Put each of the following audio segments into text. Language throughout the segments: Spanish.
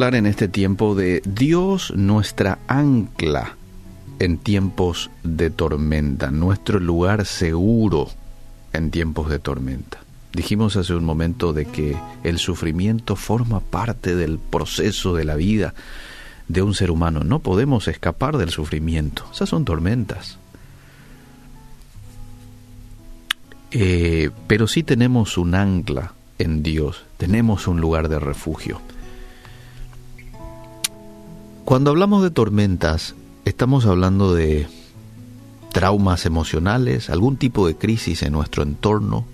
hablar en este tiempo de Dios nuestra ancla en tiempos de tormenta, nuestro lugar seguro en tiempos de tormenta. Dijimos hace un momento de que el sufrimiento forma parte del proceso de la vida de un ser humano. No podemos escapar del sufrimiento. Esas son tormentas. Eh, pero sí tenemos un ancla en Dios, tenemos un lugar de refugio. Cuando hablamos de tormentas, estamos hablando de traumas emocionales, algún tipo de crisis en nuestro entorno,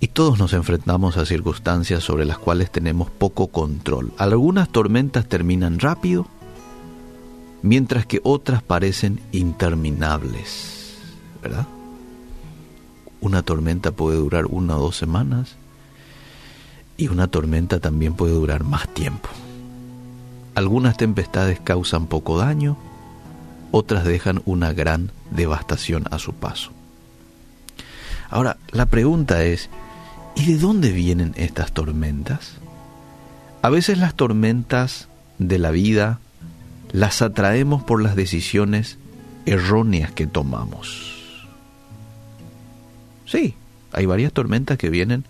y todos nos enfrentamos a circunstancias sobre las cuales tenemos poco control. Algunas tormentas terminan rápido, mientras que otras parecen interminables, ¿verdad? Una tormenta puede durar una o dos semanas y una tormenta también puede durar más tiempo. Algunas tempestades causan poco daño, otras dejan una gran devastación a su paso. Ahora, la pregunta es, ¿y de dónde vienen estas tormentas? A veces las tormentas de la vida las atraemos por las decisiones erróneas que tomamos. Sí, hay varias tormentas que vienen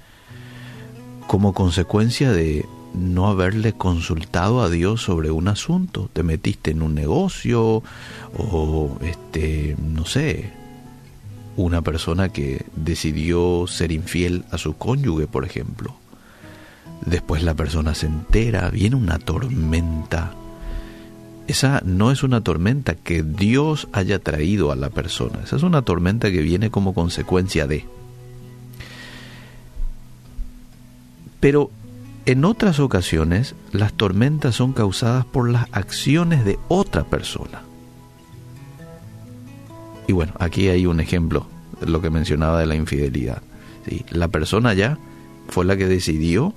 como consecuencia de no haberle consultado a Dios sobre un asunto. Te metiste en un negocio o este, no sé, una persona que decidió ser infiel a su cónyuge, por ejemplo. Después la persona se entera, viene una tormenta. Esa no es una tormenta que Dios haya traído a la persona, esa es una tormenta que viene como consecuencia de. Pero en otras ocasiones las tormentas son causadas por las acciones de otra persona. Y bueno, aquí hay un ejemplo lo que mencionaba de la infidelidad. La persona ya fue la que decidió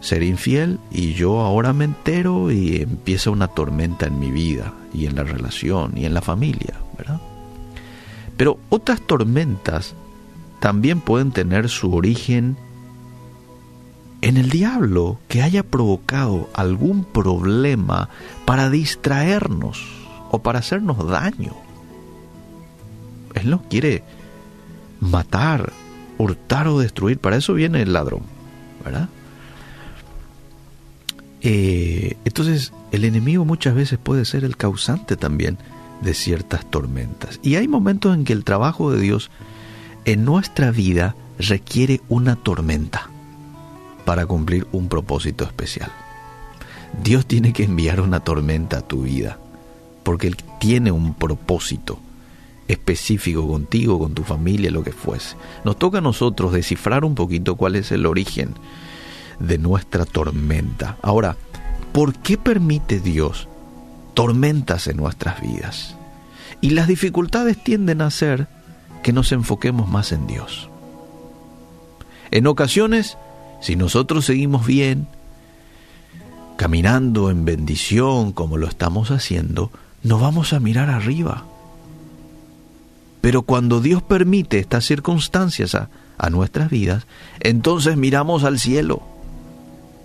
ser infiel y yo ahora me entero y empieza una tormenta en mi vida y en la relación y en la familia, ¿verdad? Pero otras tormentas también pueden tener su origen en el diablo que haya provocado algún problema para distraernos o para hacernos daño. Él no quiere matar, hurtar o destruir. Para eso viene el ladrón, ¿verdad? Eh, entonces, el enemigo muchas veces puede ser el causante también de ciertas tormentas. Y hay momentos en que el trabajo de Dios en nuestra vida requiere una tormenta para cumplir un propósito especial. Dios tiene que enviar una tormenta a tu vida, porque Él tiene un propósito específico contigo, con tu familia, lo que fuese. Nos toca a nosotros descifrar un poquito cuál es el origen de nuestra tormenta. Ahora, ¿por qué permite Dios tormentas en nuestras vidas? Y las dificultades tienden a hacer que nos enfoquemos más en Dios. En ocasiones si nosotros seguimos bien, caminando en bendición como lo estamos haciendo, no vamos a mirar arriba. Pero cuando Dios permite estas circunstancias a, a, nuestras vidas, entonces miramos al cielo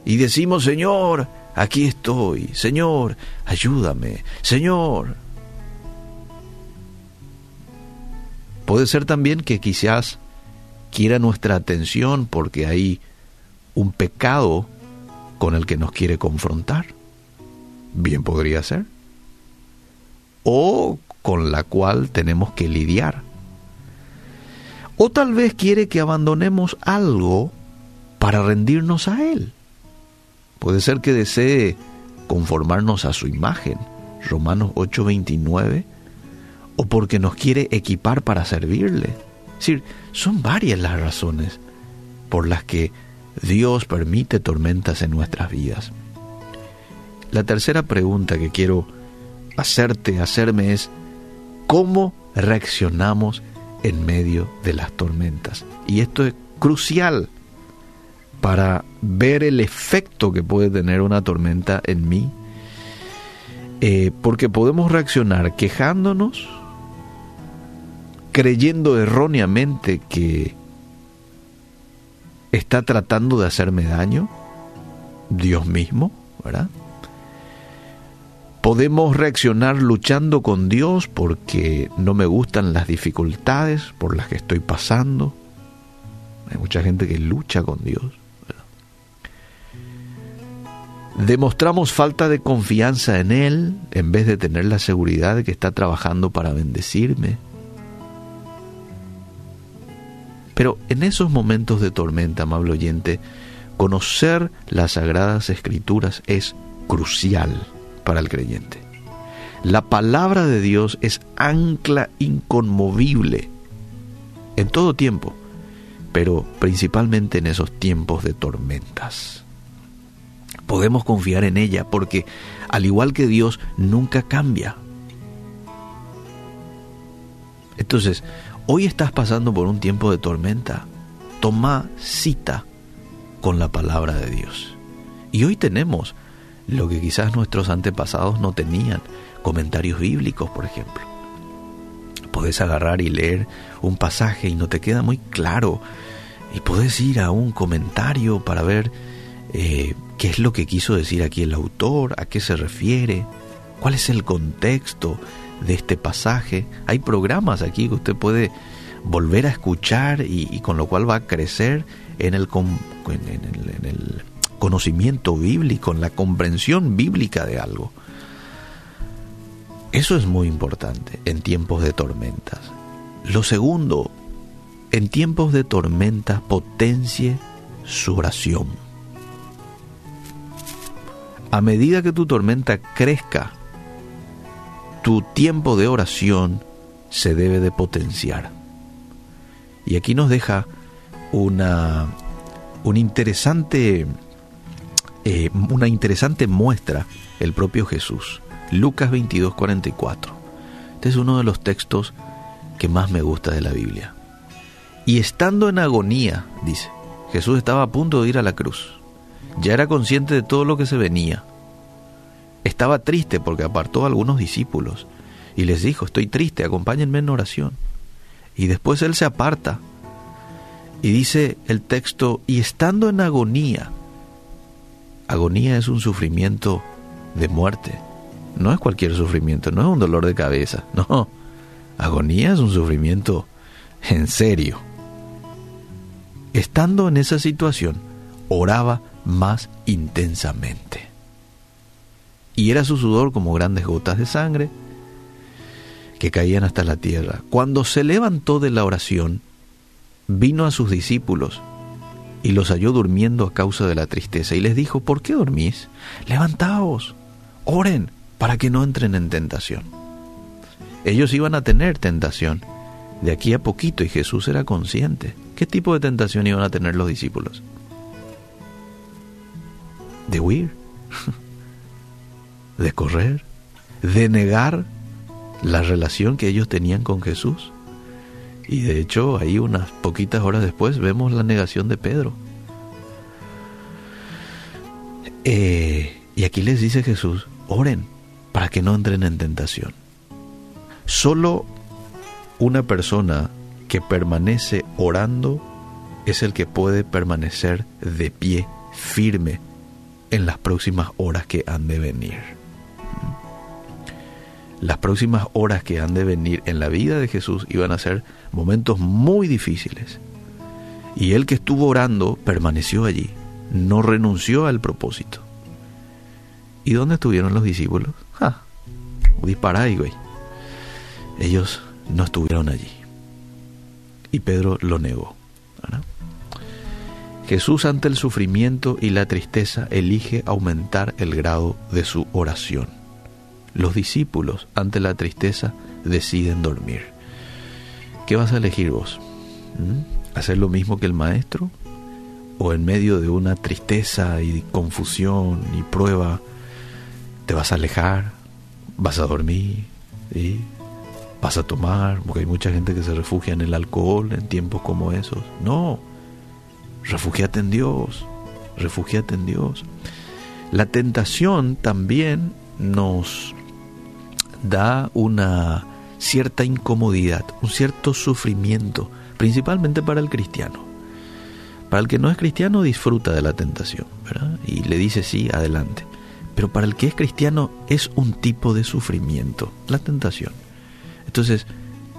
y decimos, Señor, aquí estoy, Señor, ayúdame, Señor. Puede ser también que quizás quiera nuestra atención porque hay un pecado con el que nos quiere confrontar. Bien podría ser. O con la cual tenemos que lidiar. O tal vez quiere que abandonemos algo para rendirnos a Él. Puede ser que desee conformarnos a su imagen, Romanos 8:29, o porque nos quiere equipar para servirle. Es decir, son varias las razones por las que Dios permite tormentas en nuestras vidas. La tercera pregunta que quiero hacerte, hacerme es, ¿cómo reaccionamos en medio de las tormentas? Y esto es crucial para ver el efecto que puede tener una tormenta en mí, eh, porque podemos reaccionar quejándonos, creyendo erróneamente que está tratando de hacerme daño, Dios mismo, ¿verdad? Podemos reaccionar luchando con Dios porque no me gustan las dificultades por las que estoy pasando. Hay mucha gente que lucha con Dios. Demostramos falta de confianza en Él en vez de tener la seguridad de que está trabajando para bendecirme. Pero en esos momentos de tormenta, amable oyente, conocer las sagradas escrituras es crucial para el creyente. La palabra de Dios es ancla inconmovible en todo tiempo, pero principalmente en esos tiempos de tormentas. Podemos confiar en ella porque, al igual que Dios, nunca cambia. Entonces, hoy estás pasando por un tiempo de tormenta. Toma cita con la palabra de Dios. Y hoy tenemos lo que quizás nuestros antepasados no tenían, comentarios bíblicos, por ejemplo. Podés agarrar y leer un pasaje y no te queda muy claro, y podés ir a un comentario para ver eh, qué es lo que quiso decir aquí el autor, a qué se refiere, cuál es el contexto de este pasaje. Hay programas aquí que usted puede volver a escuchar y, con lo cual va a crecer en el, en el conocimiento bíblico, en la comprensión bíblica de algo. Eso es muy importante en tiempos de tormentas. Lo segundo, en tiempos de tormentas potencie su oración. A medida que tu tormenta crezca, tu tiempo de oración se debe de potenciar. Y aquí nos deja una, un interesante eh, una interesante muestra el propio Jesús. Lucas 22, 44. Este es uno de los textos que más me gusta de la Biblia. Y estando en agonía, dice, Jesús estaba a punto de ir a la cruz. Ya era consciente de todo lo que se venía. Estaba triste porque apartó a algunos discípulos y les dijo, estoy triste, acompáñenme en oración. Y después él se aparta y dice el texto, y estando en agonía, Agonía es un sufrimiento de muerte. No es cualquier sufrimiento, no es un dolor de cabeza, no. Agonía es un sufrimiento en serio. Estando en esa situación, oraba más intensamente. Y era su sudor como grandes gotas de sangre que caían hasta la tierra. Cuando se levantó de la oración, vino a sus discípulos y los halló durmiendo a causa de la tristeza, y les dijo, ¿por qué dormís? Levantaos, oren, para que no entren en tentación. Ellos iban a tener tentación de aquí a poquito, y Jesús era consciente. ¿Qué tipo de tentación iban a tener los discípulos? De huir, de correr, de negar la relación que ellos tenían con Jesús. Y de hecho, ahí unas poquitas horas después vemos la negación de Pedro. Eh, y aquí les dice Jesús, oren para que no entren en tentación. Solo una persona que permanece orando es el que puede permanecer de pie, firme, en las próximas horas que han de venir. Las próximas horas que han de venir en la vida de Jesús iban a ser momentos muy difíciles. Y él que estuvo orando permaneció allí, no renunció al propósito. ¿Y dónde estuvieron los discípulos? ¡Ja! Disparáis, güey. Ellos no estuvieron allí. Y Pedro lo negó. Jesús ante el sufrimiento y la tristeza elige aumentar el grado de su oración. Los discípulos ante la tristeza deciden dormir. ¿Qué vas a elegir vos? ¿Mm? ¿Hacer lo mismo que el maestro? ¿O en medio de una tristeza y confusión y prueba, te vas a alejar? ¿Vas a dormir? ¿Vas a tomar? Porque hay mucha gente que se refugia en el alcohol en tiempos como esos. No, refugiate en Dios, refugiate en Dios. La tentación también nos da una cierta incomodidad, un cierto sufrimiento, principalmente para el cristiano. Para el que no es cristiano disfruta de la tentación, ¿verdad? Y le dice sí, adelante. Pero para el que es cristiano es un tipo de sufrimiento, la tentación. Entonces,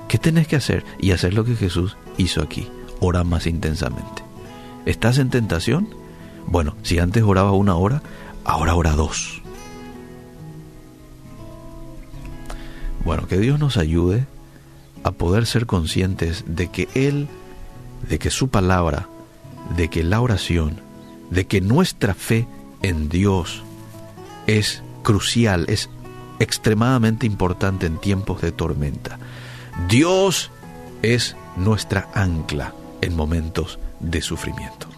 ¿qué tenés que hacer? Y hacer lo que Jesús hizo aquí, ora más intensamente. ¿Estás en tentación? Bueno, si antes oraba una hora, ahora ora dos. Bueno, que Dios nos ayude a poder ser conscientes de que Él, de que su palabra, de que la oración, de que nuestra fe en Dios es crucial, es extremadamente importante en tiempos de tormenta. Dios es nuestra ancla en momentos de sufrimiento.